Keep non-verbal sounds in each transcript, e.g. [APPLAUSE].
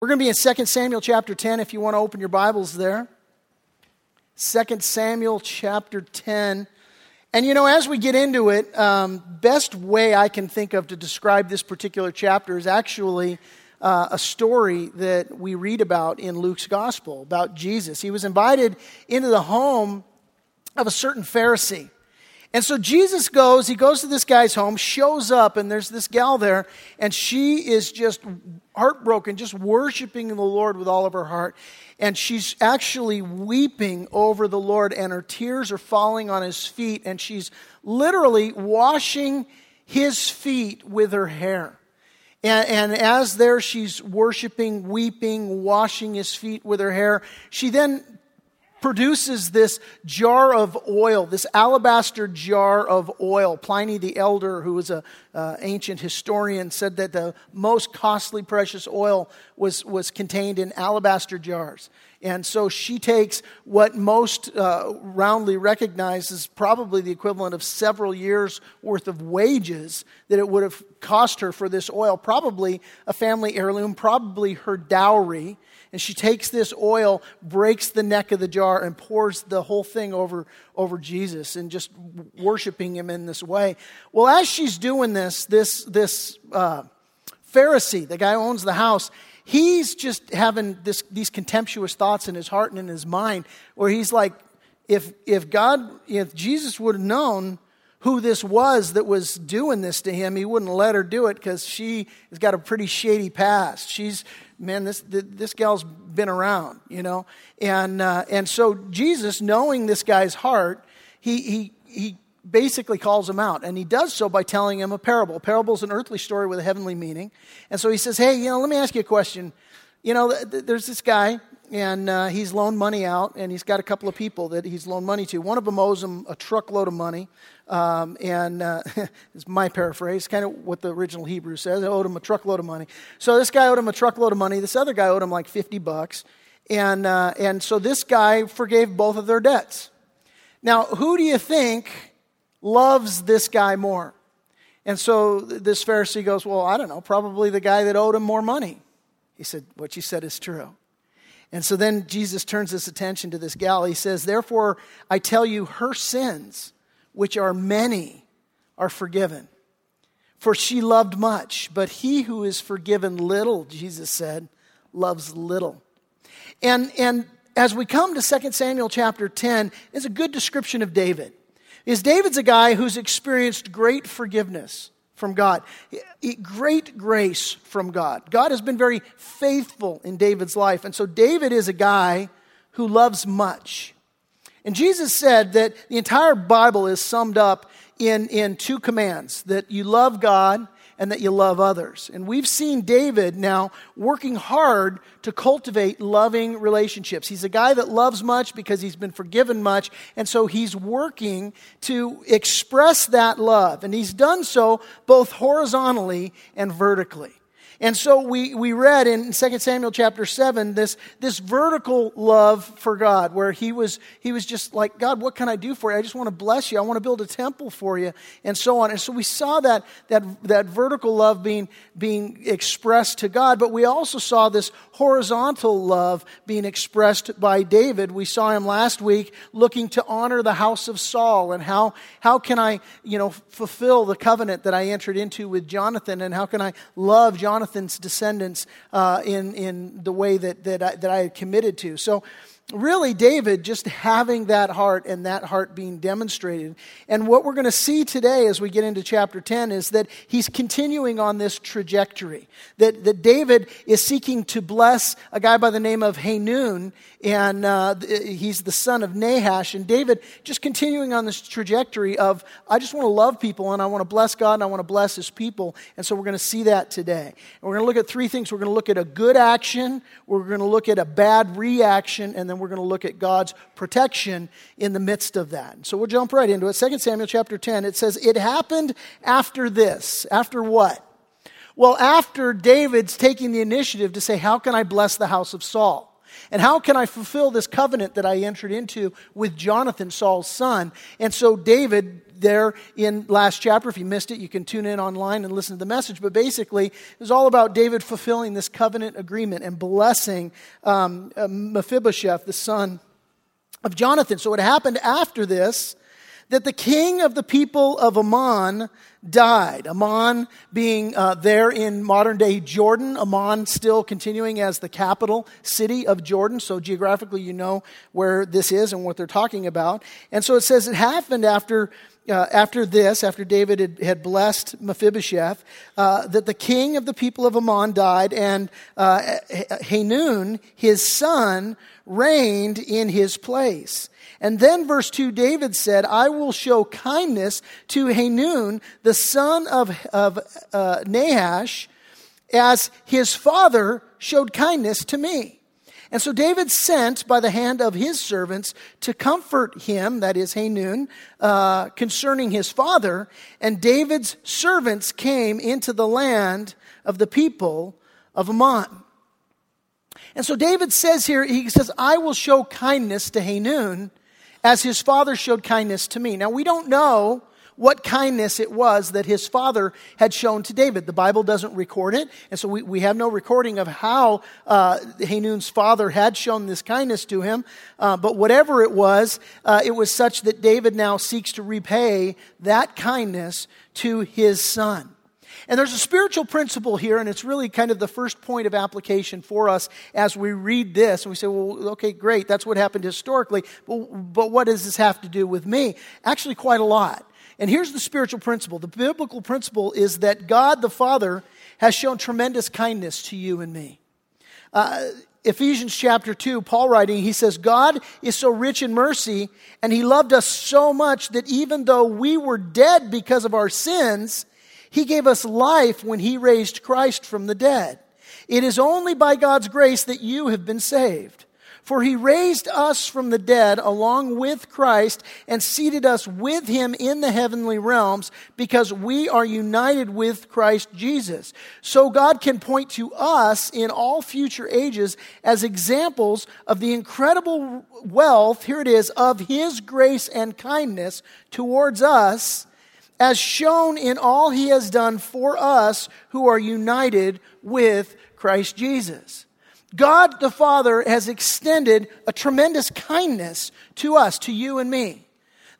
We're going to be in 2 Samuel chapter 10 if you want to open your Bibles there. 2 Samuel chapter 10. And you know, as we get into it, um, best way I can think of to describe this particular chapter is actually uh, a story that we read about in Luke's gospel about Jesus. He was invited into the home of a certain Pharisee. And so Jesus goes, he goes to this guy's home, shows up, and there's this gal there, and she is just heartbroken, just worshiping the Lord with all of her heart. And she's actually weeping over the Lord, and her tears are falling on his feet, and she's literally washing his feet with her hair. And, and, as there she's worshiping, weeping, washing his feet with her hair, she then produces this jar of oil, this alabaster jar of oil. Pliny the Elder, who was an uh, ancient historian, said that the most costly precious oil was, was contained in alabaster jars. And so she takes what most uh, roundly recognizes probably the equivalent of several years' worth of wages that it would have cost her for this oil, probably a family heirloom, probably her dowry and she takes this oil, breaks the neck of the jar, and pours the whole thing over, over Jesus and just worshiping him in this way. Well, as she's doing this, this, this uh, Pharisee, the guy who owns the house, he's just having this, these contemptuous thoughts in his heart and in his mind where he's like, if, if God, if Jesus would have known who this was that was doing this to him, he wouldn't let her do it because she has got a pretty shady past. She's man, this, this gal's been around, you know? And, uh, and so Jesus, knowing this guy's heart, he, he, he basically calls him out. And he does so by telling him a parable. A parable is an earthly story with a heavenly meaning. And so he says, hey, you know, let me ask you a question. You know, there's this guy, and uh, he's loaned money out, and he's got a couple of people that he's loaned money to. One of them owes him a truckload of money. Um, and uh, [LAUGHS] it's my paraphrase, kind of what the original Hebrew says. I owed him a truckload of money. So this guy owed him a truckload of money. This other guy owed him like 50 bucks. And, uh, and so this guy forgave both of their debts. Now, who do you think loves this guy more? And so this Pharisee goes, Well, I don't know, probably the guy that owed him more money. He said, What you said is true. And so then Jesus turns his attention to this gal. He says, Therefore, I tell you, her sins which are many, are forgiven. For she loved much, but he who is forgiven little, Jesus said, loves little. And, and as we come to 2 Samuel chapter 10, is a good description of David. Is David's a guy who's experienced great forgiveness from God, great grace from God. God has been very faithful in David's life. And so David is a guy who loves much. And Jesus said that the entire Bible is summed up in, in two commands that you love God and that you love others. And we've seen David now working hard to cultivate loving relationships. He's a guy that loves much because he's been forgiven much, and so he's working to express that love. And he's done so both horizontally and vertically. And so we, we read in 2 Samuel chapter 7 this, this vertical love for God, where he was, he was just like, God, what can I do for you? I just want to bless you. I want to build a temple for you, and so on. And so we saw that, that, that vertical love being, being expressed to God, but we also saw this horizontal love being expressed by David. We saw him last week looking to honor the house of Saul and how, how can I, you know, fulfill the covenant that I entered into with Jonathan and how can I love Jonathan Jonathan's descendants uh, in, in the way that, that, I, that I had committed to. So, really, David just having that heart and that heart being demonstrated. And what we're going to see today as we get into chapter 10 is that he's continuing on this trajectory. That, that David is seeking to bless a guy by the name of Hanun, and uh, he's the son of Nahash. And David just continuing on this trajectory of, I just want to love people and I want to bless God and I want to bless his people. And so we're going to see that today. And we're going to look at three things. We're going to look at a good action, we're going to look at a bad reaction, and then we're going to look at God's protection in the midst of that. So we'll jump right into it. 2 Samuel chapter 10, it says, It happened after this. After what? Well, after David's taking the initiative to say, How can I bless the house of Saul? And how can I fulfill this covenant that I entered into with Jonathan, Saul's son? And so David there in last chapter. If you missed it, you can tune in online and listen to the message. But basically, it was all about David fulfilling this covenant agreement and blessing um, uh, Mephibosheth, the son of Jonathan. So it happened after this that the king of the people of Ammon died. Ammon being uh, there in modern day Jordan, Ammon still continuing as the capital city of Jordan. So geographically, you know where this is and what they're talking about. And so it says it happened after. Uh, after this, after David had, had blessed Mephibosheth, uh, that the king of the people of Ammon died, and uh, Hanun, his son, reigned in his place. And then verse 2, David said, I will show kindness to Hanun, the son of, of uh, Nahash, as his father showed kindness to me. And so David sent by the hand of his servants to comfort him, that is Hanun, uh, concerning his father. And David's servants came into the land of the people of Ammon. And so David says here, he says, I will show kindness to Hanun as his father showed kindness to me. Now, we don't know what kindness it was that his father had shown to David. The Bible doesn't record it, and so we, we have no recording of how uh, Hanun's father had shown this kindness to him. Uh, but whatever it was, uh, it was such that David now seeks to repay that kindness to his son. And there's a spiritual principle here, and it's really kind of the first point of application for us as we read this. And we say, well, okay, great, that's what happened historically, but, but what does this have to do with me? Actually, quite a lot. And here's the spiritual principle the biblical principle is that God the Father has shown tremendous kindness to you and me. Uh, Ephesians chapter 2, Paul writing, he says, God is so rich in mercy, and he loved us so much that even though we were dead because of our sins, he gave us life when He raised Christ from the dead. It is only by God's grace that you have been saved. For he raised us from the dead along with Christ and seated us with him in the heavenly realms because we are united with Christ Jesus. So God can point to us in all future ages as examples of the incredible wealth, here it is, of his grace and kindness towards us as shown in all he has done for us who are united with Christ Jesus. God the Father has extended a tremendous kindness to us, to you and me.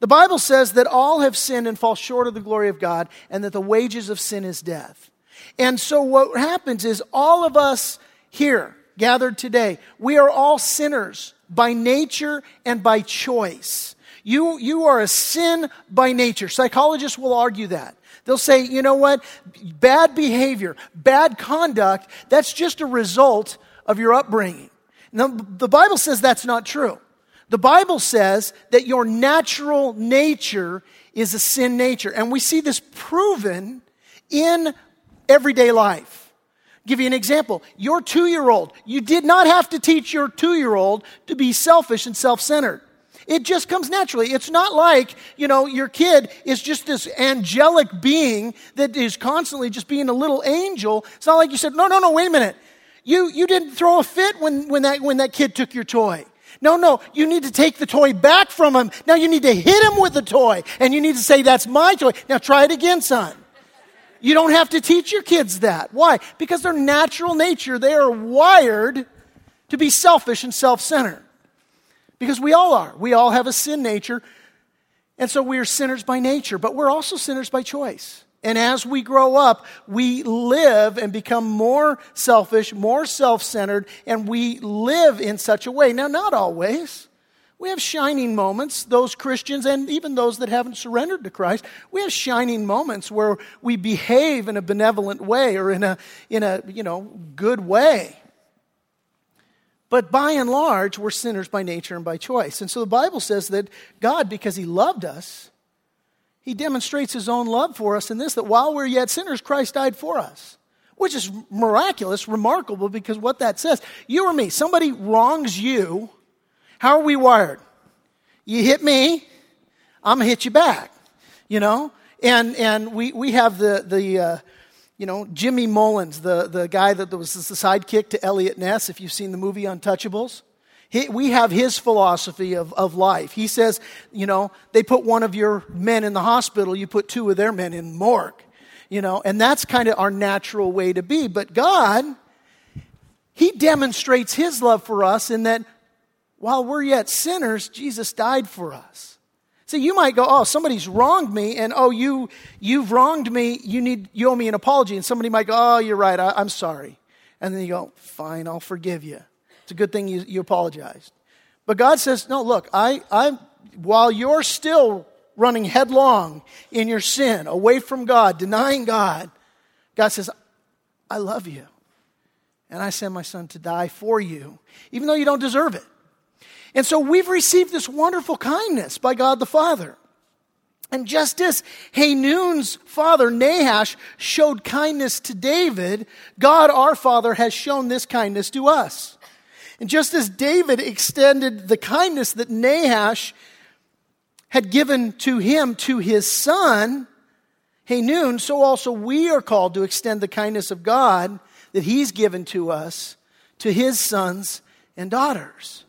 The Bible says that all have sinned and fall short of the glory of God, and that the wages of sin is death. And so what happens is all of us here gathered today, we are all sinners by nature and by choice. You, you are a sin by nature. Psychologists will argue that. They'll say, you know what? Bad behavior, bad conduct, that's just a result of your upbringing. Now, the Bible says that's not true. The Bible says that your natural nature is a sin nature. And we see this proven in everyday life. I'll give you an example. Your two year old, you did not have to teach your two year old to be selfish and self centered. It just comes naturally. It's not like, you know, your kid is just this angelic being that is constantly just being a little angel. It's not like you said, no, no, no, wait a minute. You, you didn't throw a fit when, when, that, when that kid took your toy. No, no, you need to take the toy back from him. Now you need to hit him with the toy. And you need to say, that's my toy. Now try it again, son. You don't have to teach your kids that. Why? Because their natural nature, they are wired to be selfish and self centered. Because we all are. We all have a sin nature. And so we are sinners by nature, but we're also sinners by choice. And as we grow up, we live and become more selfish, more self centered, and we live in such a way. Now, not always. We have shining moments, those Christians and even those that haven't surrendered to Christ. We have shining moments where we behave in a benevolent way or in a, in a you know, good way. But by and large, we're sinners by nature and by choice. And so the Bible says that God, because He loved us, He demonstrates His own love for us in this that while we're yet sinners, Christ died for us. Which is miraculous, remarkable, because what that says, you or me, somebody wrongs you, how are we wired? You hit me, I'm gonna hit you back, you know? And, and we, we have the, the, uh, you know, Jimmy Mullins, the, the guy that was the sidekick to Eliot Ness, if you've seen the movie Untouchables. He, we have his philosophy of, of life. He says, you know, they put one of your men in the hospital, you put two of their men in morgue. You know, and that's kind of our natural way to be. But God, He demonstrates His love for us in that while we're yet sinners, Jesus died for us. See, you might go, oh, somebody's wronged me, and oh, you, you've wronged me, you, need, you owe me an apology. And somebody might go, oh, you're right, I, I'm sorry. And then you go, fine, I'll forgive you. It's a good thing you, you apologized. But God says, no, look, I, I, while you're still running headlong in your sin, away from God, denying God, God says, I love you. And I send my son to die for you, even though you don't deserve it. And so we've received this wonderful kindness by God the Father. And just as Hanun's father, Nahash, showed kindness to David, God our Father has shown this kindness to us. And just as David extended the kindness that Nahash had given to him to his son, Hanun, so also we are called to extend the kindness of God that he's given to us to his sons and daughters.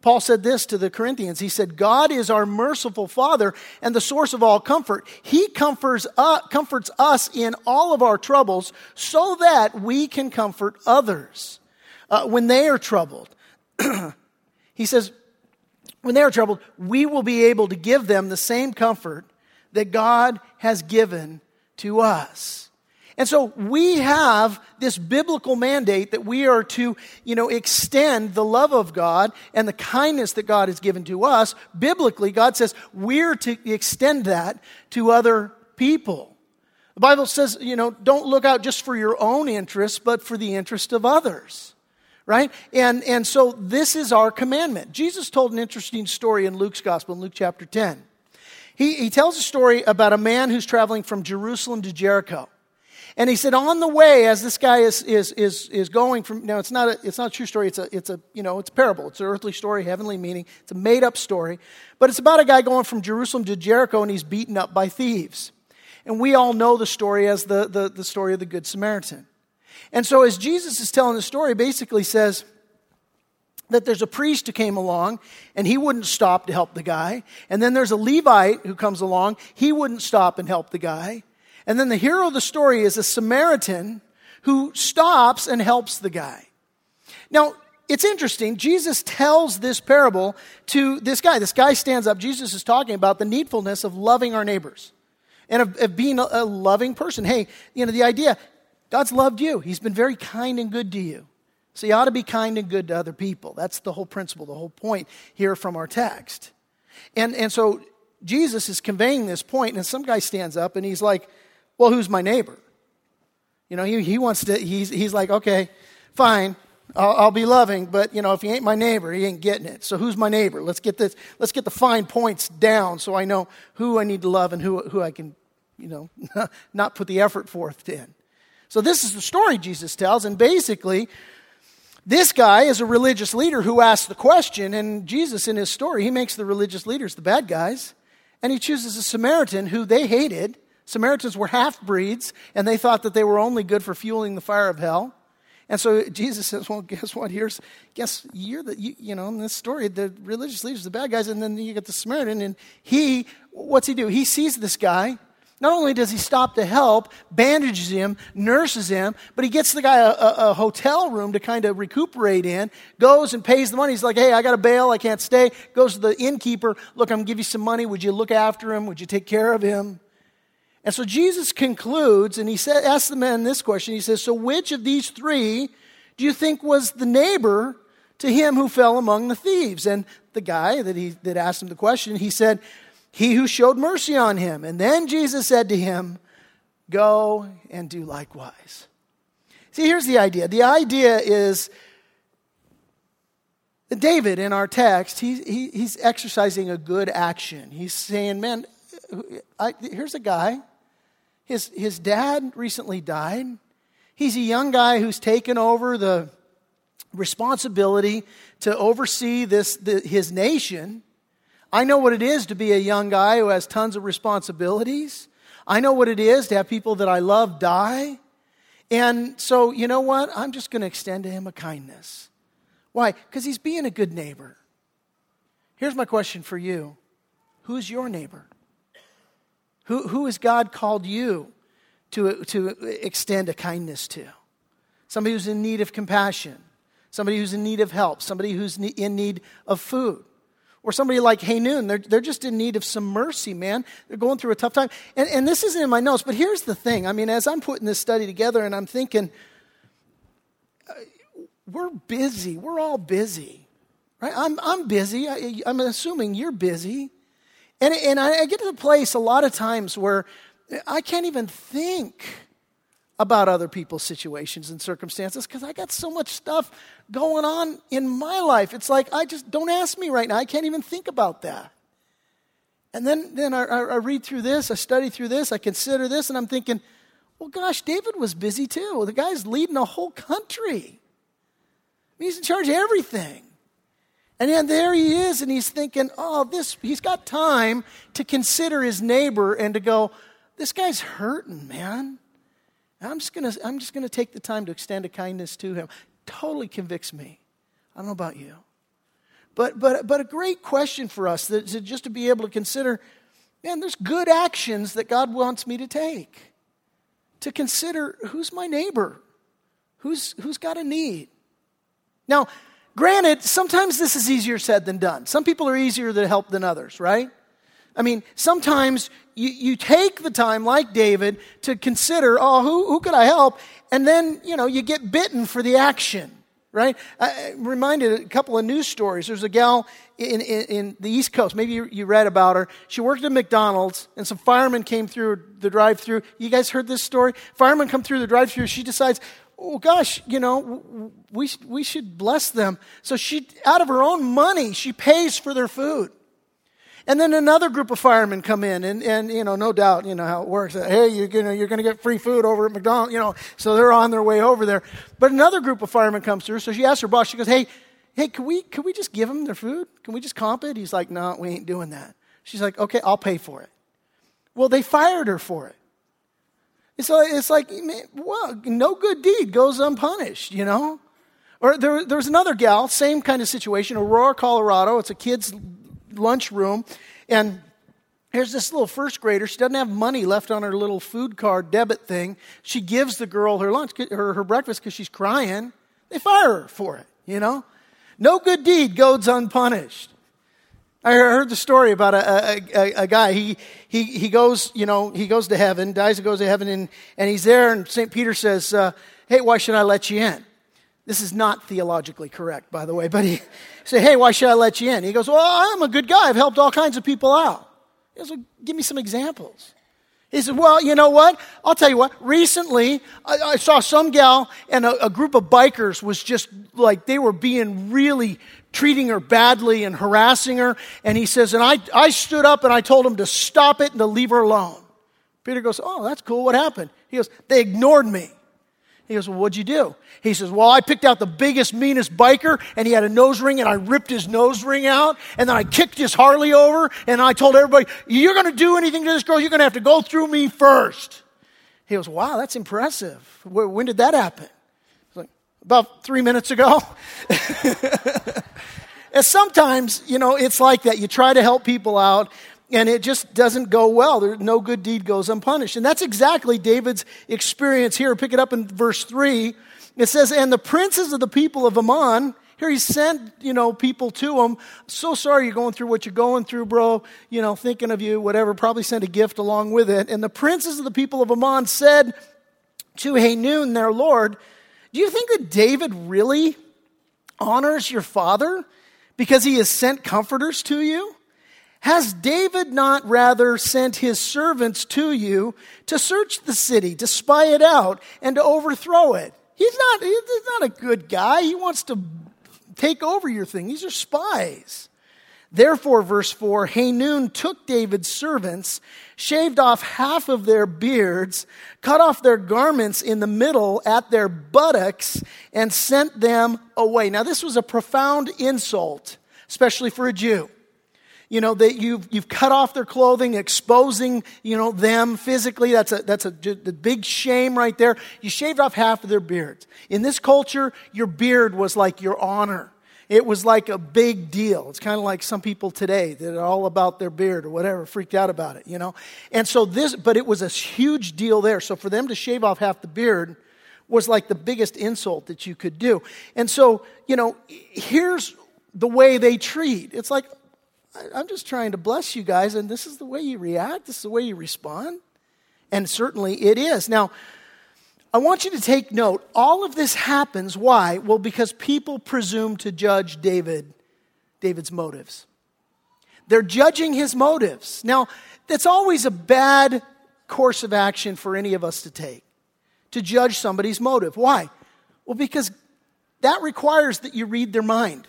Paul said this to the Corinthians. He said, God is our merciful Father and the source of all comfort. He comforts, uh, comforts us in all of our troubles so that we can comfort others uh, when they are troubled. [CLEARS THROAT] he says, when they are troubled, we will be able to give them the same comfort that God has given to us. And so we have this biblical mandate that we are to, you know, extend the love of God and the kindness that God has given to us. Biblically, God says we're to extend that to other people. The Bible says, you know, don't look out just for your own interests, but for the interest of others. Right? And, and so this is our commandment. Jesus told an interesting story in Luke's gospel, in Luke chapter 10. He, he tells a story about a man who's traveling from Jerusalem to Jericho. And he said, on the way, as this guy is, is, is, is going from, now it's not, a, it's not a true story, it's a, it's a, you know, it's a parable. It's an earthly story, heavenly meaning. It's a made up story. But it's about a guy going from Jerusalem to Jericho and he's beaten up by thieves. And we all know the story as the, the, the story of the Good Samaritan. And so as Jesus is telling the story, basically says, that there's a priest who came along and he wouldn't stop to help the guy. And then there's a Levite who comes along, he wouldn't stop and help the guy. And then the hero of the story is a Samaritan who stops and helps the guy. Now, it's interesting. Jesus tells this parable to this guy. This guy stands up. Jesus is talking about the needfulness of loving our neighbors and of, of being a, a loving person. Hey, you know, the idea God's loved you, He's been very kind and good to you. So you ought to be kind and good to other people. That's the whole principle, the whole point here from our text. And, and so Jesus is conveying this point, and some guy stands up and he's like, well, who's my neighbor? You know, he, he wants to, he's, he's like, okay, fine, I'll, I'll, be loving, but you know, if he ain't my neighbor, he ain't getting it. So who's my neighbor? Let's get this, let's get the fine points down so I know who I need to love and who, who I can, you know, [LAUGHS] not put the effort forth in. So this is the story Jesus tells, and basically, this guy is a religious leader who asks the question, and Jesus in his story, he makes the religious leaders the bad guys, and he chooses a Samaritan who they hated Samaritans were half breeds, and they thought that they were only good for fueling the fire of hell. And so Jesus says, Well, guess what? Here's, guess you're the, you, you, know, in this story, the religious leaders, the bad guys, and then you get the Samaritan, and he, what's he do? He sees this guy. Not only does he stop to help, bandages him, nurses him, but he gets the guy a, a, a hotel room to kind of recuperate in, goes and pays the money. He's like, hey, I got a bail, I can't stay. Goes to the innkeeper, look, I'm to give you some money. Would you look after him? Would you take care of him? And so Jesus concludes and he said, asks the man this question. He says, So which of these three do you think was the neighbor to him who fell among the thieves? And the guy that, he, that asked him the question, he said, He who showed mercy on him. And then Jesus said to him, Go and do likewise. See, here's the idea. The idea is that David in our text, he, he, he's exercising a good action. He's saying, Man, I, here's a guy his, his dad recently died. He's a young guy who's taken over the responsibility to oversee this, the, his nation. I know what it is to be a young guy who has tons of responsibilities. I know what it is to have people that I love die. And so, you know what? I'm just going to extend to him a kindness. Why? Because he's being a good neighbor. Here's my question for you Who's your neighbor? Who, who has God called you to, to extend a kindness to? Somebody who's in need of compassion, somebody who's in need of help, somebody who's in need of food. Or somebody like Hanun, they're, they're just in need of some mercy, man. They're going through a tough time. And, and this isn't in my notes, but here's the thing. I mean, as I'm putting this study together and I'm thinking, uh, we're busy. We're all busy, right? I'm, I'm busy. I, I'm assuming you're busy. And, and I, get to the place a lot of times where I can't even think about other people's situations and circumstances because I got so much stuff going on in my life. It's like, I just don't ask me right now. I can't even think about that. And then, then I, I, read through this, I study through this, I consider this, and I'm thinking, well, gosh, David was busy too. The guy's leading a whole country. He's in charge of everything. And then there he is, and he's thinking, oh, this, he's got time to consider his neighbor and to go, this guy's hurting, man. I'm just gonna, I'm just gonna take the time to extend a kindness to him. Totally convicts me. I don't know about you. But, but, but a great question for us that, to, just to be able to consider man, there's good actions that God wants me to take. To consider who's my neighbor, who's, who's got a need. Now, granted, sometimes this is easier said than done. Some people are easier to help than others, right? I mean, sometimes you, you take the time, like David, to consider, oh, who, who could I help? And then, you know, you get bitten for the action, right? I reminded a couple of news stories. There's a gal in, in, in the East Coast. Maybe you, you, read about her. She worked at McDonald's, and some firemen came through the drive through. You guys heard this story? Firemen come through the drive through. She decides, oh gosh, you know, we, we should bless them. So she, out of her own money, she pays for their food. And then another group of firemen come in, and, and you know, no doubt, you know how it works. Hey, you're gonna, you're gonna get free food over at McDonald's, you know. So they're on their way over there. But another group of firemen comes through. So she asks her boss. She goes, "Hey, hey, can we, can we just give them their food? Can we just comp it?" He's like, "No, we ain't doing that." She's like, "Okay, I'll pay for it." Well, they fired her for it. So it's like, well, no good deed goes unpunished, you know. Or there, there was another gal, same kind of situation, Aurora, Colorado. It's a kid's lunchroom, and here's this little first grader. She doesn't have money left on her little food card debit thing. She gives the girl her lunch, her, her breakfast because she's crying. They fire her for it, you know? No good deed goes unpunished. I heard the story about a, a, a, a, guy. He, he, he goes, you know, he goes to heaven, dies and goes to heaven, and, and he's there, and St. Peter says, uh, Hey, why should I let you in? This is not theologically correct, by the way, but he [LAUGHS] said, Hey, why should I let you in? He goes, Well, I'm a good guy. I've helped all kinds of people out. He goes, well, Give me some examples. He said, Well, you know what? I'll tell you what. Recently, I, I saw some gal and a, a, group of bikers was just like they were being really treating her badly and harassing her. And he says, And I, I stood up and I told him to stop it and to leave her alone. Peter goes, Oh, that's cool. What happened? He goes, They ignored me. He goes, Well, what'd you do? He says, Well, I picked out the biggest, meanest biker, and he had a nose ring, and I ripped his nose ring out, and then I kicked his Harley over, and I told everybody, You're going to do anything to this girl, you're going to have to go through me first. He goes, Wow, that's impressive. When did that happen? Like, About three minutes ago. [LAUGHS] and sometimes, you know, it's like that. You try to help people out, and it just doesn't go well. There, no good deed goes unpunished. And that's exactly David's experience here. Pick it up in verse 3. It says, And the princes of the people of Ammon, here he sent, you know, people to him. So sorry you're going through what you're going through, bro. You know, thinking of you, whatever. Probably sent a gift along with it. And the princes of the people of Ammon said to Hanun, their lord, Do you think that David really honors your father because he has sent comforters to you? Has David not rather sent his servants to you to search the city, to spy it out, and to overthrow it? He's not, he's not a good guy. He wants to take over your thing. These are spies. Therefore, verse 4 Hanun took David's servants, shaved off half of their beards, cut off their garments in the middle at their buttocks, and sent them away. Now, this was a profound insult, especially for a Jew you know, that you've, you've cut off their clothing, exposing, you know, them physically. That's a, that's a, a big shame right there. You shaved off half of their beards. In this culture, your beard was like your honor. It was like a big deal. It's kind of like some people today that are all about their beard or whatever, freaked out about it, you know? And so this, but it was a huge deal there. So for them to shave off half the beard was like the biggest insult that you could do. And so, you know, here's the way they treat. It's like, I'm just trying to bless you guys, and this is the way you react, this is the way you respond. And certainly it is. Now, I want you to take note. All of this happens. Why? Well, because people presume to judge David, David's motives. They're judging his motives. Now, that's always a bad course of action for any of us to take, to judge somebody's motive. Why? Well, because that requires that you read their mind.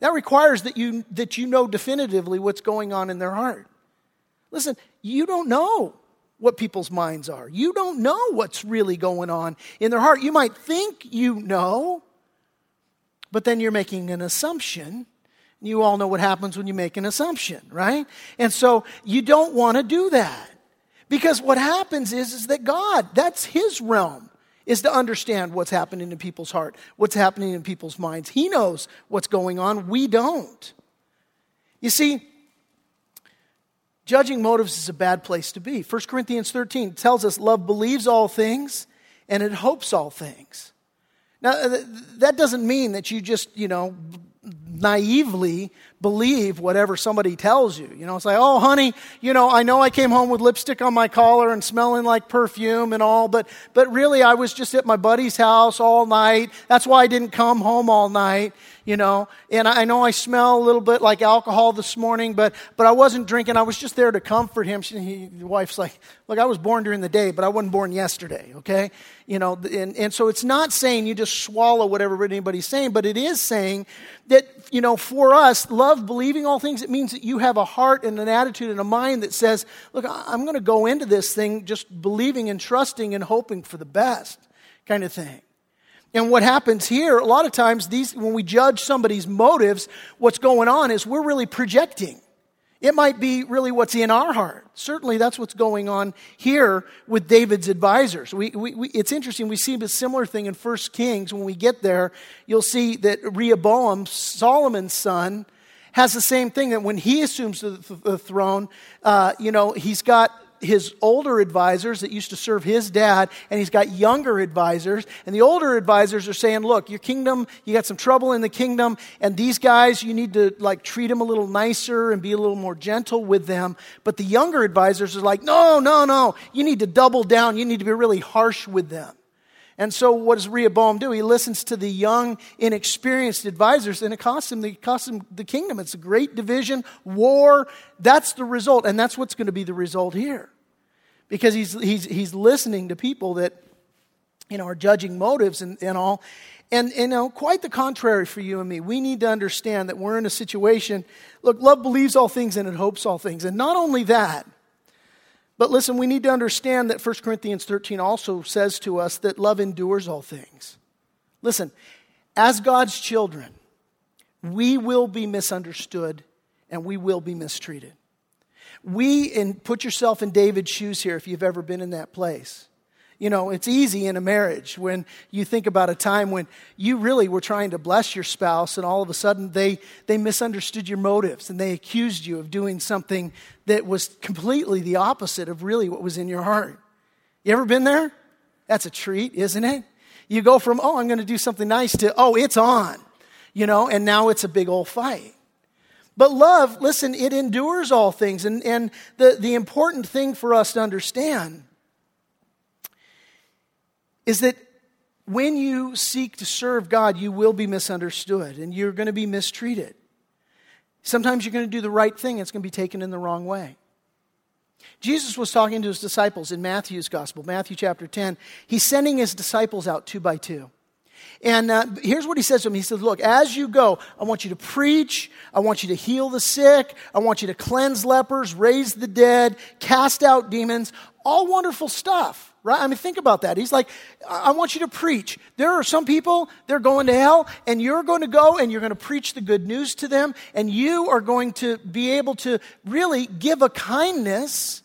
That requires that you, that you know definitively what's going on in their heart. Listen, you don't know what people's minds are. You don't know what's really going on in their heart. You might think you know, but then you're making an assumption. You all know what happens when you make an assumption, right? And so you don't want to do that. Because what happens is, is that God, that's His realm, is to understand what's happening in people's heart, what's happening in people's minds. He knows what's going on. We don't. You see, Judging motives is a bad place to be. 1 Corinthians 13 tells us love believes all things and it hopes all things. Now, that doesn't mean that you just, you know, naively believe whatever somebody tells you. You know, it's like, oh, honey, you know, I know I came home with lipstick on my collar and smelling like perfume and all, but, but really I was just at my buddy's house all night. That's why I didn't come home all night you know. And I know I smell a little bit like alcohol this morning, but, but I wasn't drinking. I was just there to comfort him. She, he, the wife's like, look, I was born during the day, but I wasn't born yesterday, okay? You know, and, and so it's not saying you just swallow whatever anybody's saying, but it is saying that, you know, for us, love, believing all things, it means that you have a heart and an attitude and a mind that says, look, I'm going to go into this thing just believing and trusting and hoping for the best kind of thing. And what happens here, a lot of times, these, when we judge somebody's motives, what's going on is we're really projecting. It might be really what's in our heart. Certainly, that's what's going on here with David's advisors. We, we, we, it's interesting. We see a similar thing in 1 Kings. When we get there, you'll see that Rehoboam, Solomon's son, has the same thing that when he assumes the, the throne, uh, you know, he's got his older advisors that used to serve his dad, and he's got younger advisors. And the older advisors are saying, Look, your kingdom, you got some trouble in the kingdom, and these guys, you need to like treat them a little nicer and be a little more gentle with them. But the younger advisors are like, No, no, no, you need to double down. You need to be really harsh with them. And so, what does Rehoboam do? He listens to the young, inexperienced advisors, and it costs him, it costs him the kingdom. It's a great division, war. That's the result, and that's what's going to be the result here because he's, he's, he's listening to people that you know, are judging motives and, and all. And, you know, quite the contrary for you and me. We need to understand that we're in a situation. Look, love believes all things and it hopes all things. And not only that, but listen, we need to understand that 1 Corinthians 13 also says to us that love endures all things. Listen, as God's children, we will be misunderstood and we will be mistreated. We, and put yourself in David's shoes here if you've ever been in that place. You know, it's easy in a marriage when you think about a time when you really were trying to bless your spouse and all of a sudden they, they misunderstood your motives and they accused you of doing something that was completely the opposite of really what was in your heart. You ever been there? That's a treat, isn't it? You go from, oh, I'm going to do something nice to, oh, it's on, you know, and now it's a big old fight. But love, listen, it endures all things. And, and the, the important thing for us to understand is that when you seek to serve God, you will be misunderstood and you're going to be mistreated. Sometimes you're going to do the right thing, it's going to be taken in the wrong way. Jesus was talking to his disciples in Matthew's gospel, Matthew chapter 10. He's sending his disciples out two by two. And uh, here's what he says to them He says, Look, as you go, I want you to preach, I want you to heal the sick, I want you to cleanse lepers, raise the dead, cast out demons, all wonderful stuff. Right? I mean, think about that. He's like, I want you to preach. There are some people, they're going to hell, and you're going to go and you're going to preach the good news to them, and you are going to be able to really give a kindness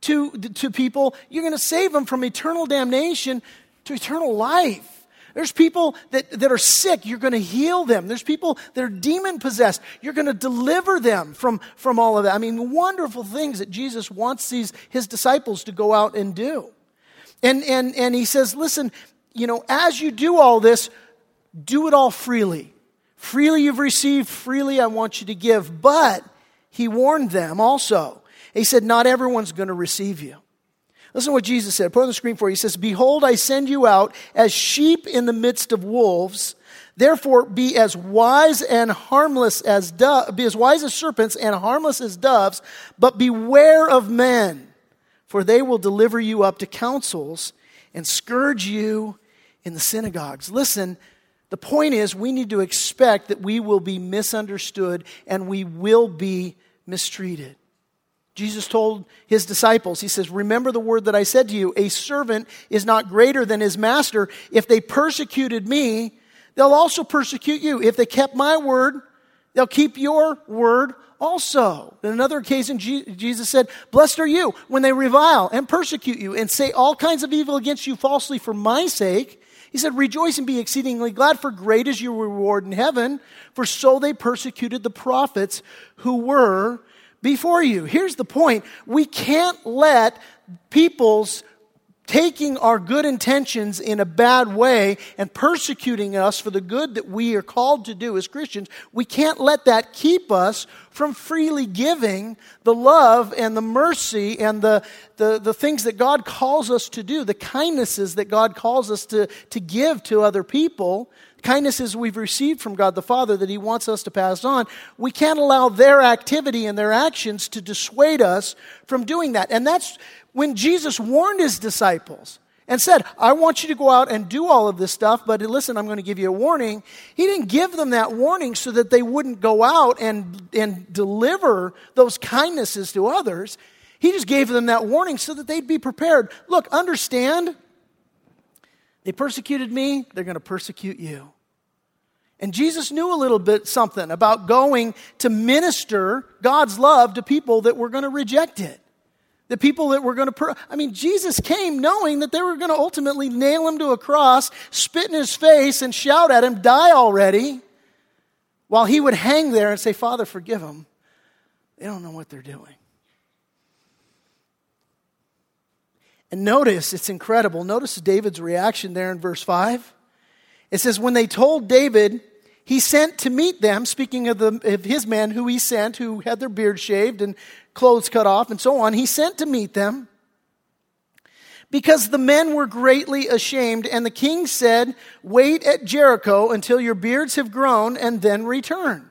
to, to people. You're going to save them from eternal damnation to eternal life. There's people that, that are sick, you're going to heal them. There's people that are demon possessed, you're going to deliver them from, from all of that. I mean, wonderful things that Jesus wants these, his disciples to go out and do. And, and, and he says, listen, you know, as you do all this, do it all freely. Freely you've received, freely I want you to give. But he warned them also. He said, Not everyone's going to receive you. Listen to what Jesus said. Put on the screen for you. He says, Behold, I send you out as sheep in the midst of wolves. Therefore, be as wise and harmless as do- be as wise as serpents and harmless as doves, but beware of men, for they will deliver you up to councils and scourge you in the synagogues. Listen, the point is, we need to expect that we will be misunderstood and we will be mistreated. Jesus told his disciples, He says, Remember the word that I said to you a servant is not greater than his master. If they persecuted me, they'll also persecute you. If they kept my word, they'll keep your word also. In another occasion, Jesus said, Blessed are you when they revile and persecute you and say all kinds of evil against you falsely for my sake. He said, Rejoice and be exceedingly glad, for great is your reward in heaven, for so they persecuted the prophets who were before you. Here's the point we can't let people's taking our good intentions in a bad way and persecuting us for the good that we are called to do as Christians, we can't let that keep us from freely giving the love and the mercy and the, the, the things that God calls us to do, the kindnesses that God calls us to, to give to other people kindnesses we've received from God the Father that He wants us to pass on, we can't allow their activity and their actions to dissuade us from doing that. And that's when Jesus warned His disciples and said, I want you to go out and do all of this stuff, but listen, I'm going to give you a warning. He didn't give them that warning so that they wouldn't go out and, and deliver those kindnesses to others. He just gave them that warning so that they'd be prepared. Look, understand they persecuted me, they're going to persecute you. And Jesus knew a little bit something about going to minister God's love to people that were going to reject it. The people that were going to, per- I mean, Jesus came knowing that they were going to ultimately nail him to a cross, spit in his face, and shout at him, Die already, while he would hang there and say, Father, forgive them. They don't know what they're doing. And notice, it's incredible. Notice David's reaction there in verse 5. It says, When they told David, he sent to meet them, speaking of, the, of his men who he sent, who had their beards shaved and clothes cut off and so on. He sent to meet them because the men were greatly ashamed. And the king said, Wait at Jericho until your beards have grown and then return.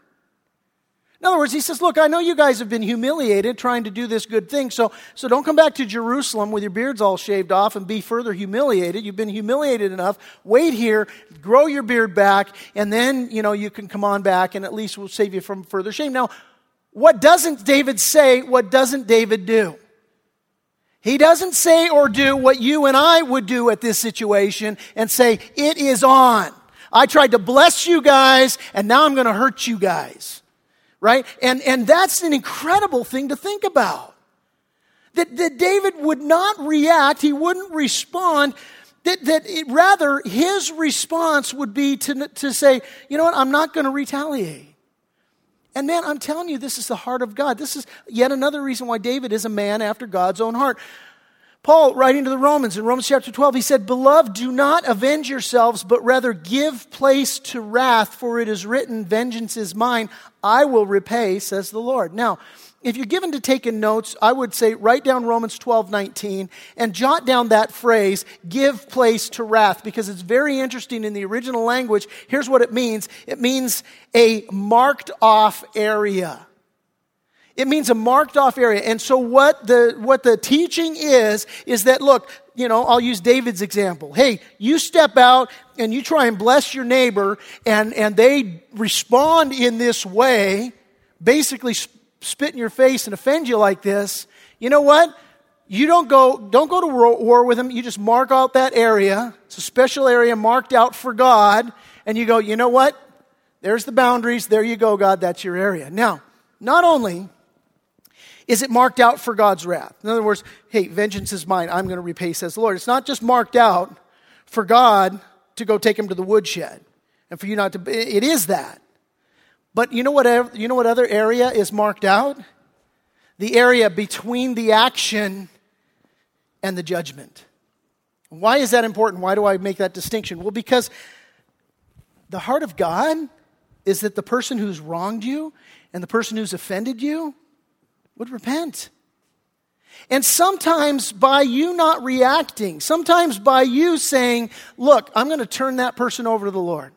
In other words, he says, Look, I know you guys have been humiliated trying to do this good thing, so, so don't come back to Jerusalem with your beards all shaved off and be further humiliated. You've been humiliated enough. Wait here, grow your beard back, and then, you know, you can come on back and at least we'll save you from further shame. Now, what doesn't David say? What doesn't David do? He doesn't say or do what you and I would do at this situation and say, It is on. I tried to bless you guys, and now I'm going to hurt you guys right? And, and that's an incredible thing to think about. That, that David would not react, he wouldn't respond, that, that it, rather his response would be to, to say, you know what, I'm not going to retaliate. And man, I'm telling you, this is the heart of God. This is yet another reason why David is a man after God's own heart. Paul, writing to the Romans in Romans chapter 12, he said, Beloved, do not avenge yourselves, but rather give place to wrath, for it is written, Vengeance is mine, I will repay, says the Lord. Now, if you're given to taking notes, I would say write down Romans 12, 19 and jot down that phrase, give place to wrath, because it's very interesting in the original language. Here's what it means. It means a marked off area. It means a marked off area. And so what the, what the teaching is, is that look, you know, I'll use David's example. Hey, you step out and you try and bless your neighbor and, and they respond in this way, basically spit in your face and offend you like this. You know what? You don't go, don't go to war with them. You just mark out that area. It's a special area marked out for God. And you go, you know what? There's the boundaries. There you go, God. That's your area. Now, not only is it marked out for God's wrath? In other words, hey, vengeance is mine. I'm going to repay, says the Lord. It's not just marked out for God to go take him to the woodshed and for you not to, it is that. But you know what, you know what other area is marked out? The area between the action and the judgment. Why is that important? Why do I make that distinction? Well, because the heart of God is that the person who's wronged you and the person who's offended you would repent. And sometimes by you not reacting, sometimes by you saying, Look, I'm going to turn that person over to the Lord.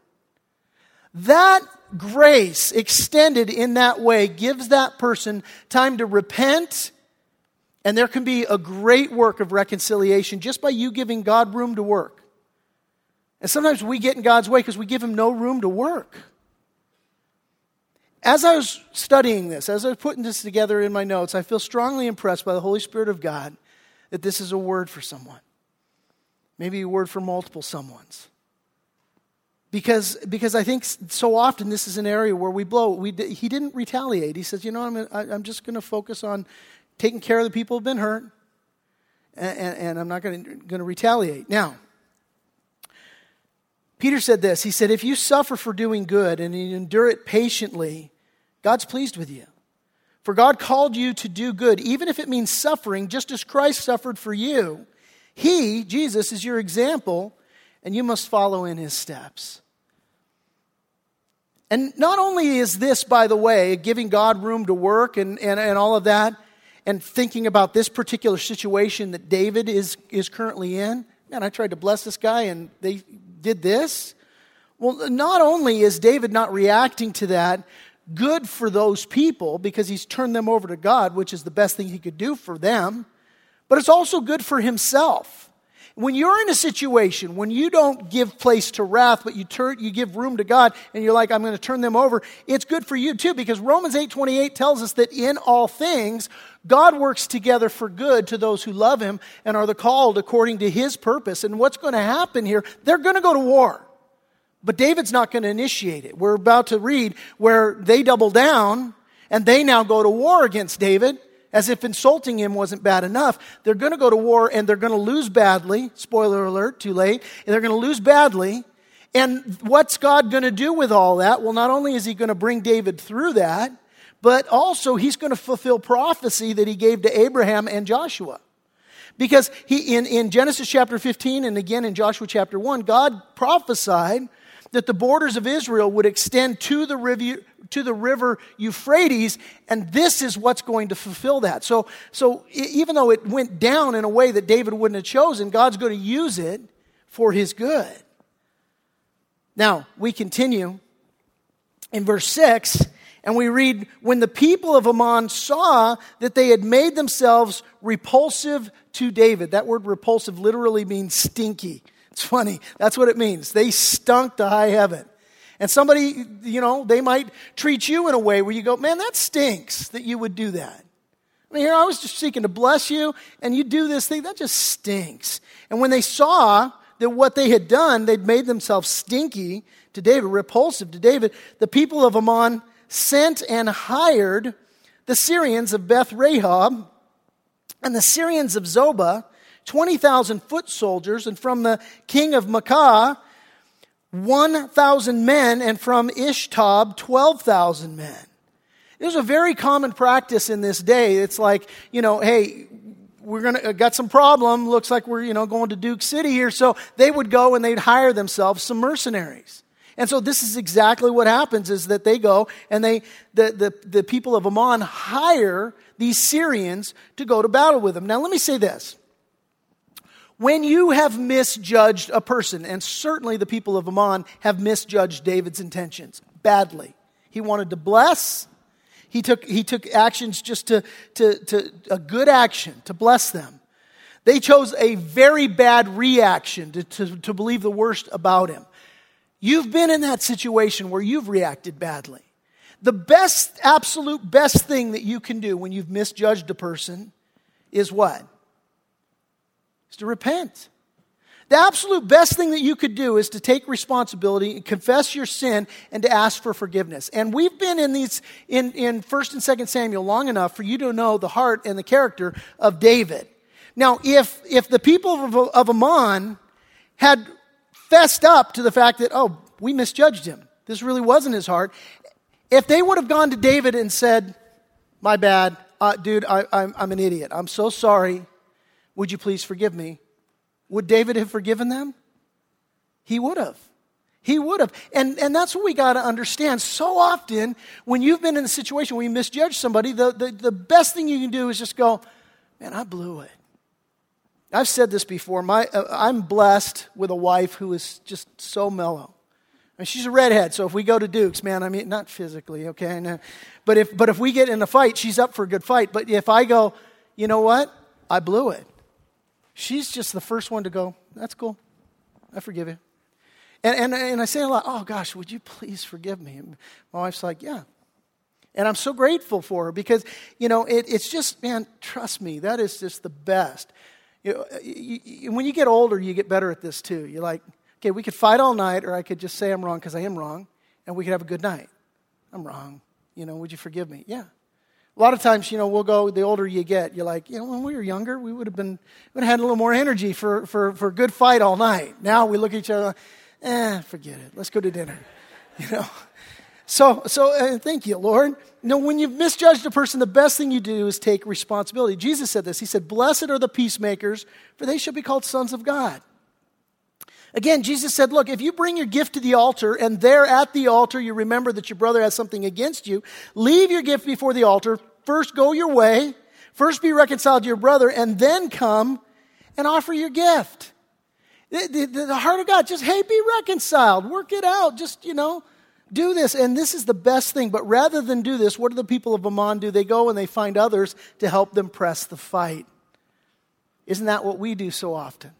That grace extended in that way gives that person time to repent, and there can be a great work of reconciliation just by you giving God room to work. And sometimes we get in God's way because we give Him no room to work. As I was studying this, as I was putting this together in my notes, I feel strongly impressed by the Holy Spirit of God that this is a word for someone. Maybe a word for multiple someones. Because, because I think so often this is an area where we blow. We, he didn't retaliate. He says, you know, I'm, I'm just going to focus on taking care of the people who've been hurt, and, and, and I'm not going to retaliate. Now, Peter said this He said, If you suffer for doing good and you endure it patiently, God's pleased with you. For God called you to do good, even if it means suffering, just as Christ suffered for you. He, Jesus, is your example, and you must follow in his steps. And not only is this, by the way, giving God room to work and, and, and all of that, and thinking about this particular situation that David is, is currently in. Man, I tried to bless this guy and they did this. Well, not only is David not reacting to that good for those people because he's turned them over to God, which is the best thing he could do for them, but it's also good for himself. When you're in a situation when you don't give place to wrath, but you turn, you give room to God, and you're like, I'm going to turn them over, it's good for you too, because Romans 8:28 tells us that in all things, God works together for good to those who love Him and are the called according to His purpose. And what's going to happen here? They're going to go to war. But David's not going to initiate it. We're about to read where they double down and they now go to war against David as if insulting him wasn't bad enough. They're going to go to war and they're going to lose badly. Spoiler alert, too late. And they're going to lose badly. And what's God going to do with all that? Well, not only is he going to bring David through that, but also he's going to fulfill prophecy that he gave to Abraham and Joshua. Because he, in, in Genesis chapter 15 and again in Joshua chapter 1, God prophesied that the borders of Israel would extend to the river, to the river Euphrates, and this is what's going to fulfill that. So, so even though it went down in a way that David wouldn't have chosen, God's going to use it for his good. Now, we continue in verse 6, and we read, When the people of Ammon saw that they had made themselves repulsive to David, that word repulsive literally means stinky. It's funny. That's what it means. They stunk to high heaven. And somebody, you know, they might treat you in a way where you go, man, that stinks that you would do that. I mean, here I was just seeking to bless you, and you do this thing, that just stinks. And when they saw that what they had done, they'd made themselves stinky to David, repulsive to David, the people of Ammon sent and hired the Syrians of Beth Rehob and the Syrians of Zobah, 20,000 foot soldiers, and from the king of Maacah, 1,000 men, and from Ishtob, 12,000 men. It was a very common practice in this day. It's like, you know, hey, we're gonna uh, got some problem. Looks like we're you know going to Duke City here. So they would go and they'd hire themselves some mercenaries. And so this is exactly what happens: is that they go and they the the, the people of Ammon hire these Syrians to go to battle with them. Now let me say this: when you have misjudged a person, and certainly the people of Ammon have misjudged David's intentions badly. He wanted to bless, he took, he took actions just to, to, to a good action to bless them. They chose a very bad reaction to, to, to believe the worst about him. You've been in that situation where you've reacted badly. The best, absolute best thing that you can do when you've misjudged a person is what? Is to repent. The absolute best thing that you could do is to take responsibility, and confess your sin, and to ask for forgiveness. And we've been in these in, in 1st and 2nd Samuel long enough for you to know the heart and the character of David. Now, if if the people of, of Ammon had fessed up to the fact that, oh, we misjudged him. This really wasn't his heart. If they would have gone to David and said, my bad, uh, dude, I, I'm, I'm an idiot. I'm so sorry. Would you please forgive me? Would David have forgiven them? He would have. He would have. And, and that's what we got to understand. So often, when you've been in a situation where you misjudge somebody, the, the, the best thing you can do is just go, man, I blew it. I've said this before. My, uh, I'm blessed with a wife who is just so mellow. Mean, she's a redhead, so if we go to Duke's, man, I mean, not physically, okay? No. But, if, but if we get in a fight, she's up for a good fight. But if I go, you know what? I blew it. She's just the first one to go, that's cool. I forgive you. And, and, and I say a lot, oh gosh, would you please forgive me? And my wife's like, yeah. And I'm so grateful for her because, you know, it, it's just, man, trust me, that is just the best. You know, you, you, when you get older, you get better at this too. You're like, okay, we could fight all night, or I could just say I'm wrong because I am wrong, and we could have a good night. I'm wrong. You know, would you forgive me? Yeah. A lot of times, you know, we'll go, the older you get, you're like, you know, when we were younger, we would have been, would have had a little more energy for, for, for a good fight all night. Now we look at each other, eh, forget it. Let's go to dinner. [LAUGHS] You know? So, so uh, thank you, Lord. You know, when you've misjudged a person, the best thing you do is take responsibility. Jesus said this. He said, Blessed are the peacemakers, for they shall be called sons of God. Again, Jesus said, Look, if you bring your gift to the altar and there at the altar you remember that your brother has something against you, leave your gift before the altar. First go your way, first be reconciled to your brother, and then come and offer your gift. The, the, the, heart of God, just, hey, be reconciled, work it out, just, you know, do this. And this is the best thing. But rather than do this, what do the people of Ammon do? They go and they find others to help them press the fight. Isn't that what we do so often?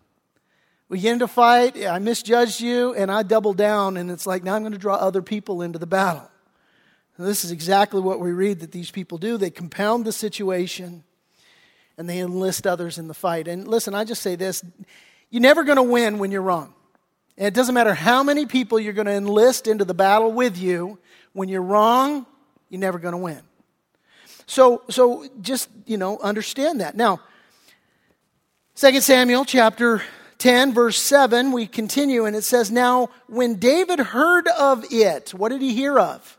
We get into a fight, I misjudged you, and I double down, and it's like now I'm going to draw other people into the battle. And this is exactly what we read that these people do. They compound the situation and they enlist others in the fight. And listen, I just say this you're never going to win when you're wrong. And it doesn't matter how many people you're going to enlist into the battle with you. When you're wrong, you're never going to win. So, so just, you know, understand that. Now, 2 Samuel chapter 10, verse 7, we continue and it says, Now, when David heard of it, what did he hear of?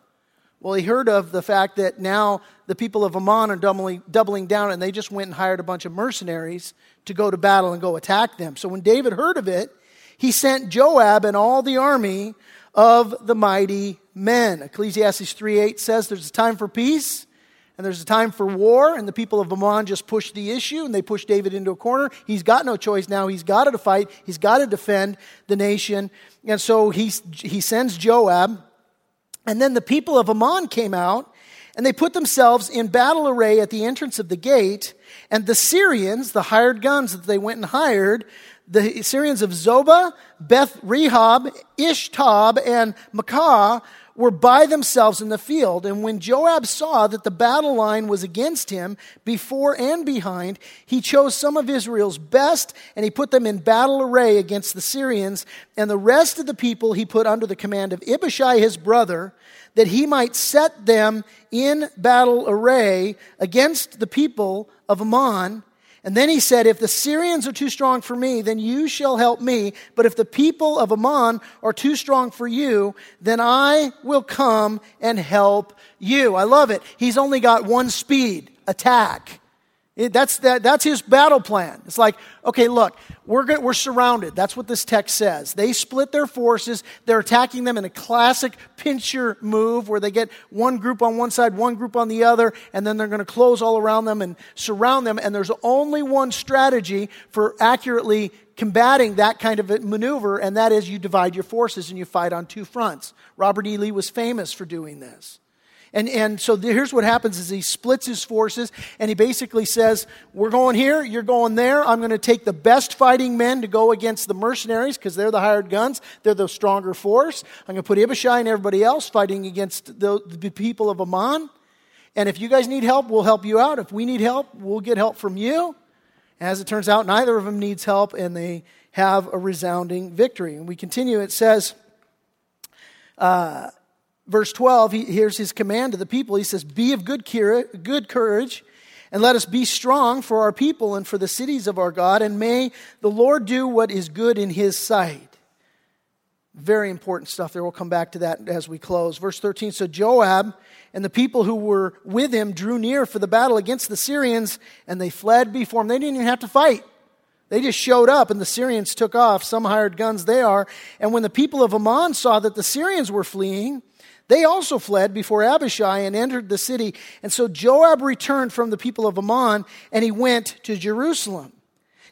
Well, he heard of the fact that now the people of Ammon are doubling, doubling down and they just went and hired a bunch of mercenaries to go to battle and go attack them. So when David heard of it, he sent Joab and all the army of the mighty men. Ecclesiastes 3 8 says there's a time for peace and there's a time for war, and the people of Ammon just push the issue and they push David into a corner. He's got no choice now. He's got to fight. He's got to defend the nation. And so he, he sends Joab. And then the people of Ammon came out and they put themselves in battle array at the entrance of the gate. And the Syrians, the hired guns that they went and hired, the Syrians of Zobah, Beth Rehob, Ishtob, and Maacah were by themselves in the field. And when Joab saw that the battle line was against him, before and behind, he chose some of Israel's best and he put them in battle array against the Syrians. And the rest of the people he put under the command of Abishai, his brother, that he might set them in battle array against the people of Ammon. And then he said, If the Syrians are too strong for me, then you shall help me. But if the people of Ammon are too strong for you, then I will come and help you. I love it. He's only got one speed attack. That's, that, that's his battle plan. It's like, okay, look, we're, we're surrounded. That's what this text says. They split their forces. They're attacking them in a classic pincher move where they get one group on one side, one group on the other, and then they're going to close all around them and surround them. And there's only one strategy for accurately combating that kind of maneuver, and that is you divide your forces and you fight on two fronts. Robert E. Lee was famous for doing this. And, and so here's what happens is he splits his forces and he basically says, we're going here, you're going there. I'm going to take the best fighting men to go against the mercenaries because they're the hired guns. They're the stronger force. I'm going to put Abishai and everybody else fighting against the, the people of Ammon. And if you guys need help, we'll help you out. If we need help, we'll get help from you. As it turns out, neither of them needs help and they have a resounding victory. And we continue, it says, uh, verse 12, he, here's his command to the people. He says, Be of good, good courage, and let us be strong for our people and for the cities of our God, and may the Lord do what is good in his sight. Very important stuff there. We'll come back to that as we close. Verse 13 So Joab and the people who were with him drew near for the battle against the Syrians, and they fled before him. They didn't even have to fight. They just showed up, and the Syrians took off. Some hired guns, they are. And when the people of Ammon saw that the Syrians were fleeing, they also fled before Abishai and entered the city. And so Joab returned from the people of Ammon, and he went to Jerusalem.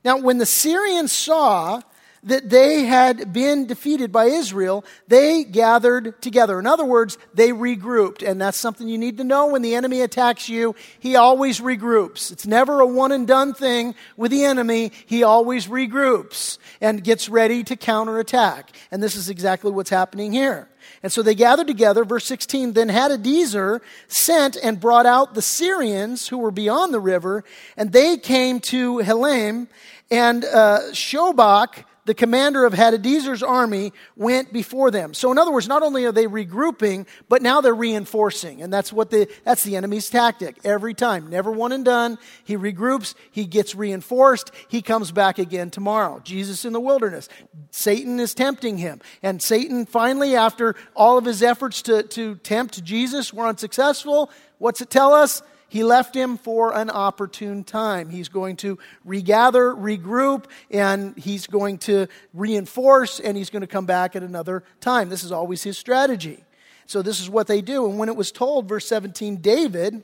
Now, when the Syrians saw that they had been defeated by Israel, they gathered together. In other words, they regrouped. And that's something you need to know when the enemy attacks you. He always regroups. It's never a one and done thing with the enemy. He always regroups and gets ready to counterattack. And this is exactly what's happening here. And so they gathered together. Verse 16 Then Hadadezer sent and brought out the Syrians who were beyond the river, and they came to Helam, and uh, Shobach the commander of Hadadezer's army went before them. So in other words, not only are they regrouping, but now they're reinforcing. And that's what the, that's the enemy's tactic every time. Never one and done. He regroups. He gets reinforced. He comes back again tomorrow. Jesus in the wilderness. Satan is tempting him. And Satan finally, after all of his efforts to, to tempt Jesus were unsuccessful, what's it tell us? He left him for an opportune time. He's going to regather, regroup, and he's going to reinforce, and he's going to come back at another time. This is always his strategy. So, this is what they do. And when it was told, verse 17, David,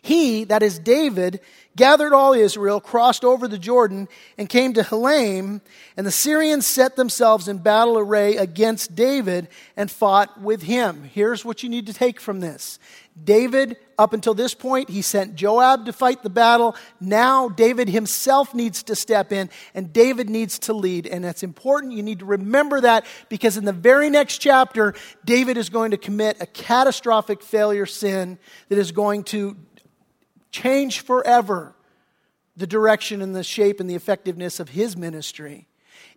he, that is David, gathered all Israel, crossed over the Jordan, and came to Helam. And the Syrians set themselves in battle array against David and fought with him. Here's what you need to take from this David, up until this point, he sent Joab to fight the battle. Now, David himself needs to step in, and David needs to lead. And that's important. You need to remember that because in the very next chapter, David is going to commit a catastrophic failure sin that is going to change forever the direction and the shape and the effectiveness of his ministry.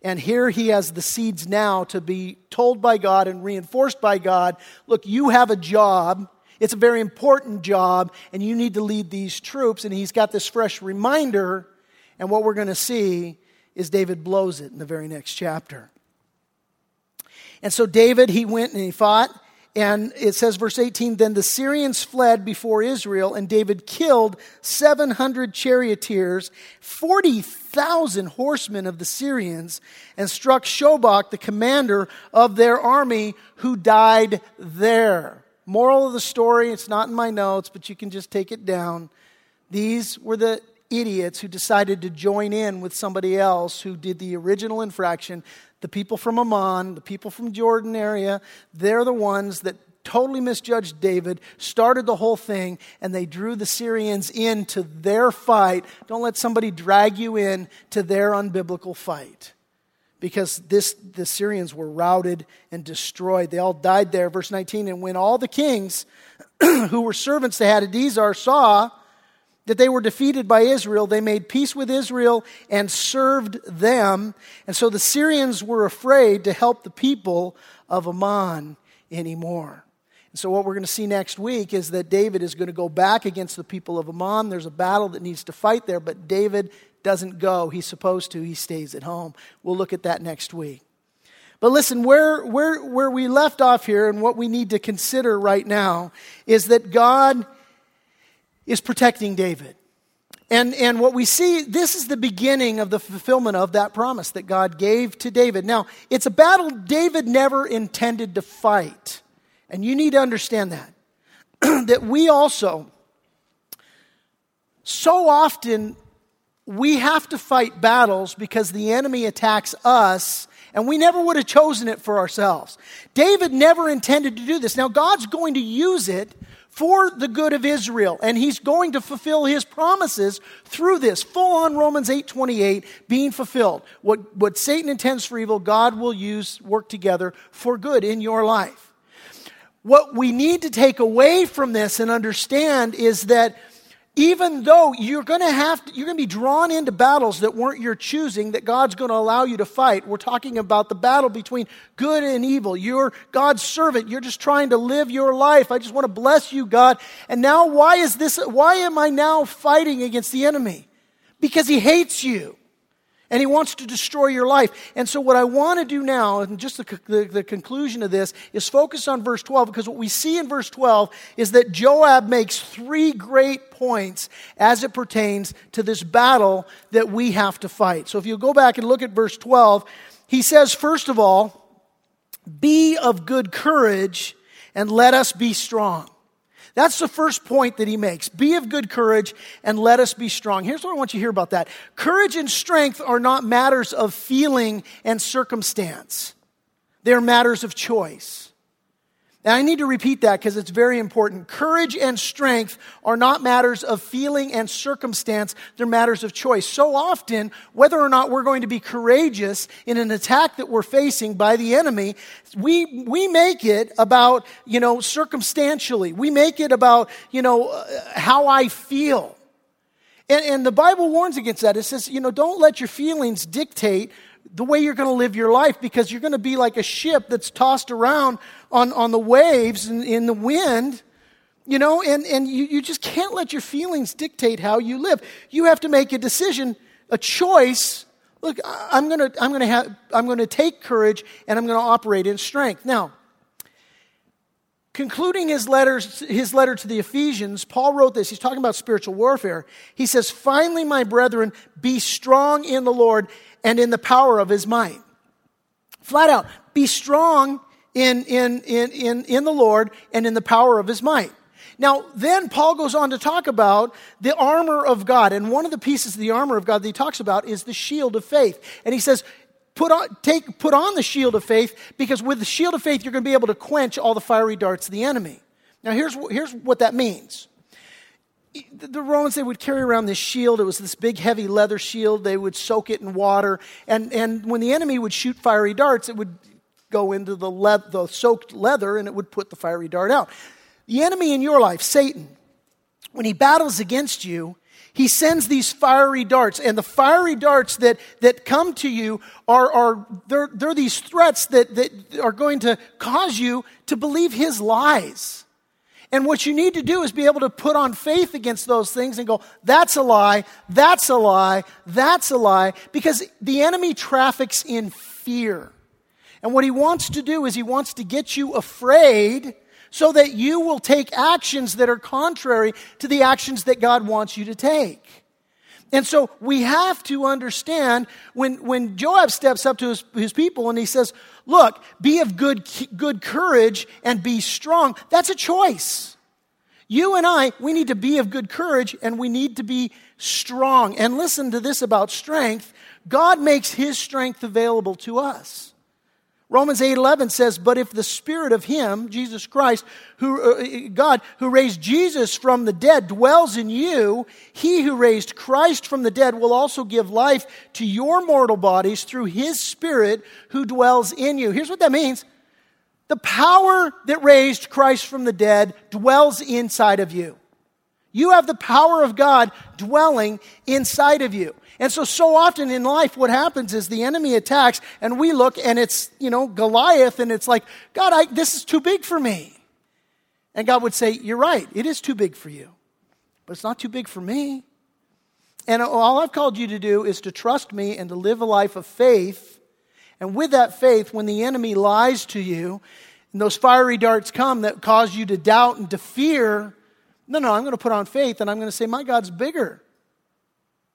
And here he has the seeds now to be told by God and reinforced by God look, you have a job it's a very important job, and you need to lead these troops. And he's got this fresh reminder, and what we're going to see is David blows it in the very next chapter. And so David, he went and he fought. And it says, verse 18, then the Syrians fled before Israel, and David killed 700 charioteers, 40,000 horsemen of the Syrians, and struck Shobach, the commander of their army, who died there. Moral of the story, it's not in my notes, but you can just take it down. These were the idiots who decided to join in with somebody else who did the original infraction. The people from Ammon, the people from Jordan area, they're the ones that totally misjudged David, started the whole thing, and they drew the Syrians into their fight. Don't let somebody drag you in to their unbiblical fight because this, the Syrians were routed and destroyed. They all died there. Verse 19, and when all the kings [CLEARS THROAT] who were servants to Hadadezer saw that they were defeated by Israel, they made peace with Israel and served them. And so the Syrians were afraid to help the people of Ammon anymore. And so, what we're going to see next week is that David is going to go back against the people of Ammon. There's a battle that needs to fight there, but David doesn't go. He's supposed to. He stays at home. We'll look at that next week. But listen, where, where, where we left off here and what we need to consider right now is that God is protecting David. And, and what we see, this is the beginning of the fulfillment of that promise that God gave to David. Now, it's a battle David never intended to fight. And you need to understand that. [CLEARS THROAT] that we also so often we have to fight battles because the enemy attacks us and we never would have chosen it for ourselves. David never intended to do this. Now, God's going to use it for the good of Israel, and he's going to fulfill his promises through this. Full on Romans 8:28 being fulfilled. What, what Satan intends for evil, God will use, work together for good in your life. What we need to take away from this and understand is that even though you're going to have to, you're going to be drawn into battles that weren't your choosing that God's going to allow you to fight. We're talking about the battle between good and evil. You're God's servant. You're just trying to live your life. I just want to bless you, God. And now why is this why am I now fighting against the enemy? Because he hates you. And he wants to destroy your life. And so, what I want to do now, and just the, the, the, conclusion of this, is focus on verse 12, because what we see in verse 12 is that Joab makes three great points as it pertains to this battle that we have to fight. So, if you go back and look at verse 12, he says, first of all, be of good courage and let us be strong. That's the first point that he makes. Be of good courage and let us be strong. Here's what I want you to hear about that. Courage and strength are not matters of feeling and circumstance. They're matters of choice. And I need to repeat that because it's very important. Courage and strength are not matters of feeling and circumstance, they're matters of choice. So often, whether or not we're going to be courageous in an attack that we're facing by the enemy, we, we make it about, you know, circumstantially. We make it about, you know, uh, how I feel. And, and the Bible warns against that. It says, you know, don't let your feelings dictate the way you're going to live your life because you're going to be like a ship that's tossed around on, on the waves and in the wind, you know, and, and you, you just can't let your feelings dictate how you live. You have to make a decision, a choice. Look, I'm going to, I'm going to have, I'm going to take courage and I'm going to operate in strength. Now, concluding his letters, his letter to the Ephesians, Paul wrote this. He's talking about spiritual warfare. He says, Finally, my brethren, be strong in the Lord and in the power of his might. Flat out, be strong in, in, in, in, in the Lord and in the power of his might. Now, then Paul goes on to talk about the armor of God. And one of the pieces of the armor of God that he talks about is the shield of faith. And he says, put on, take, put on the shield of faith because with the shield of faith, you're going to be able to quench all the fiery darts of the enemy. Now, here's, here's what that means the Romans, they would carry around this shield. It was this big, heavy leather shield. They would soak it in water. And, and when the enemy would shoot fiery darts, it would go into the, le- the soaked leather and it would put the fiery dart out. The enemy in your life, Satan, when he battles against you, he sends these fiery darts. And the fiery darts that, that come to you are, are they're, they're these threats that, that are going to cause you to believe his lies. And what you need to do is be able to put on faith against those things and go, that's a lie, that's a lie, that's a lie, because the enemy traffics in fear. And what he wants to do is he wants to get you afraid so that you will take actions that are contrary to the actions that God wants you to take. And so we have to understand when, when Joab steps up to his, his people and he says, Look, be of good, good courage and be strong, that's a choice. You and I, we need to be of good courage and we need to be strong. And listen to this about strength God makes his strength available to us. Romans 8:11 says, "But if the spirit of him, Jesus Christ, who uh, God who raised Jesus from the dead dwells in you, he who raised Christ from the dead will also give life to your mortal bodies through his spirit who dwells in you." Here's what that means. The power that raised Christ from the dead dwells inside of you. You have the power of God dwelling inside of you. And so, so often in life, what happens is the enemy attacks, and we look and it's, you know, Goliath, and it's like, God, I, this is too big for me. And God would say, You're right, it is too big for you, but it's not too big for me. And all I've called you to do is to trust me and to live a life of faith. And with that faith, when the enemy lies to you, and those fiery darts come that cause you to doubt and to fear, no, no, I'm going to put on faith and I'm going to say, My God's bigger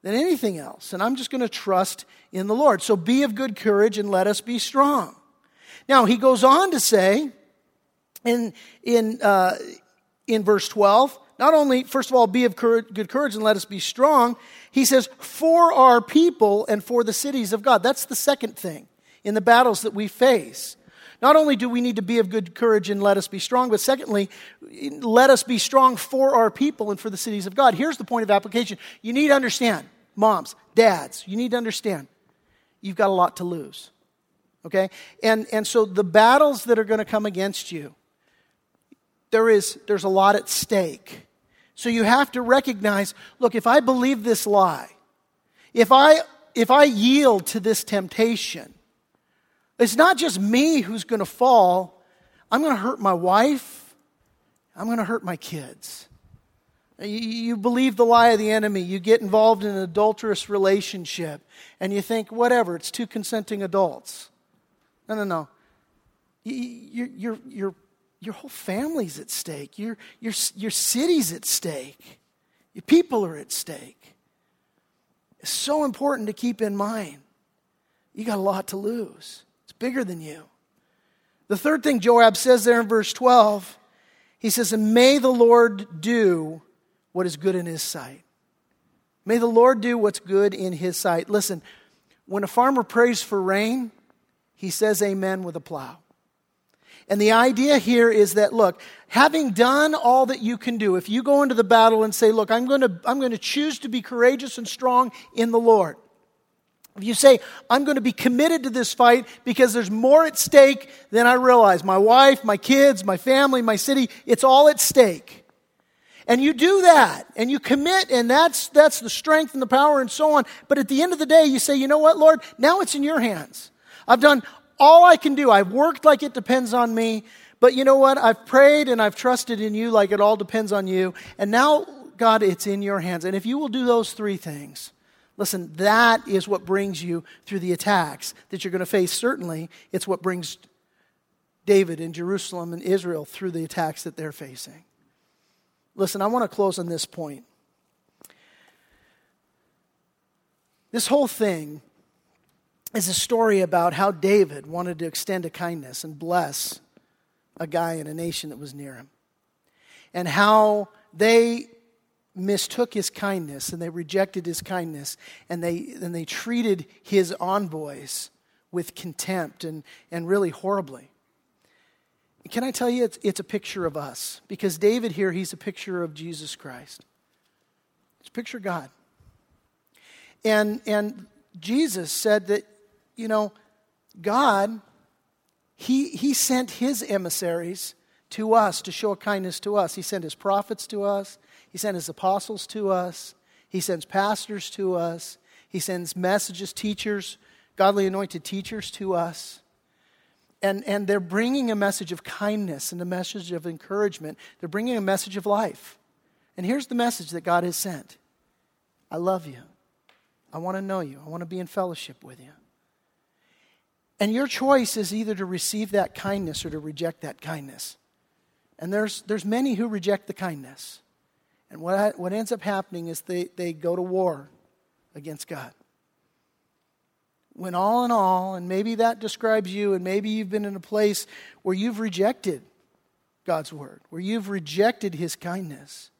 than anything else. And I'm just going to trust in the Lord. So be of good courage and let us be strong. Now, he goes on to say in, in, uh, in verse 12, not only, first of all, be of courage, good courage and let us be strong, he says, for our people and for the cities of God. That's the second thing in the battles that we face. Not only do we need to be of good courage and let us be strong, but secondly, let us be strong for our people and for the cities of God. Here's the point of application. You need to understand moms, dads, you need to understand you've got a lot to lose. Okay? And, and so the battles that are going to come against you, there is, there's a lot at stake. So you have to recognize look, if I believe this lie, if I, if I yield to this temptation, it's not just me who's going to fall. I'm going to hurt my wife. I'm going to hurt my kids. You, believe the lie of the enemy. You get involved in an adulterous relationship, and you think, whatever, it's two consenting adults. No, no, no. Your, your, your, your whole family's at stake, your, your, your city's at stake, your people are at stake. It's so important to keep in mind. You got a lot to lose, it's bigger than you. The third thing Joab says there in verse 12, he says, And may the Lord do what is good in his sight. May the Lord do what's good in his sight. Listen, when a farmer prays for rain, he says amen with a plow. And the idea here is that, look, having done all that you can do, if you go into the battle and say, look, I'm going to, I'm going to choose to be courageous and strong in the Lord. If you say, I'm going to be committed to this fight because there's more at stake than I realize my wife, my kids, my family, my city, it's all at stake. And you do that and you commit and that's, that's the strength and the power and so on. But at the end of the day, you say, you know what, Lord? Now it's in your hands. I've done all I can do. I've worked like it depends on me. But you know what? I've prayed and I've trusted in you like it all depends on you. And now, God, it's in your hands. And if you will do those three things, listen, that is what brings you through the attacks that you're going to face. Certainly, it's what brings David and Jerusalem and Israel through the attacks that they're facing. Listen, I want to close on this point. This whole thing is a story about how David wanted to extend a kindness and bless a guy in a nation that was near him. And how they mistook his kindness and they rejected his kindness and they, and they treated his envoys with contempt and, and really horribly. Can I tell you, it's, it's a picture of us. Because David here, he's a picture of Jesus Christ. It's a picture of God. And, and Jesus said that, you know, God, he, he sent his emissaries to us to show kindness to us. He sent his prophets to us, he sent his apostles to us, he sends pastors to us, he sends messages, teachers, godly anointed teachers to us and, and they're bringing a message of kindness and a message of encouragement. They're bringing a message of life. And here's the message that God has sent I love you. I want to know you. I want to be in fellowship with you. And your choice is either to receive that kindness or to reject that kindness. And there's, there's many who reject the kindness. And what, what ends up happening is they, they go to war against God when all in all, and maybe that describes you, and maybe you've been in a place where you've rejected God's word, where you've rejected his kindness.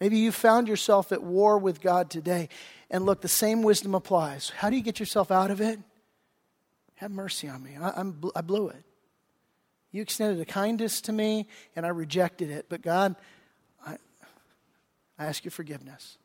Maybe you found yourself at war with God today. And look, the same wisdom applies. How do you get yourself out of it? Have mercy on me. I, am I blew it. You extended a kindness to me, and I rejected it. But God, I, I ask your forgiveness.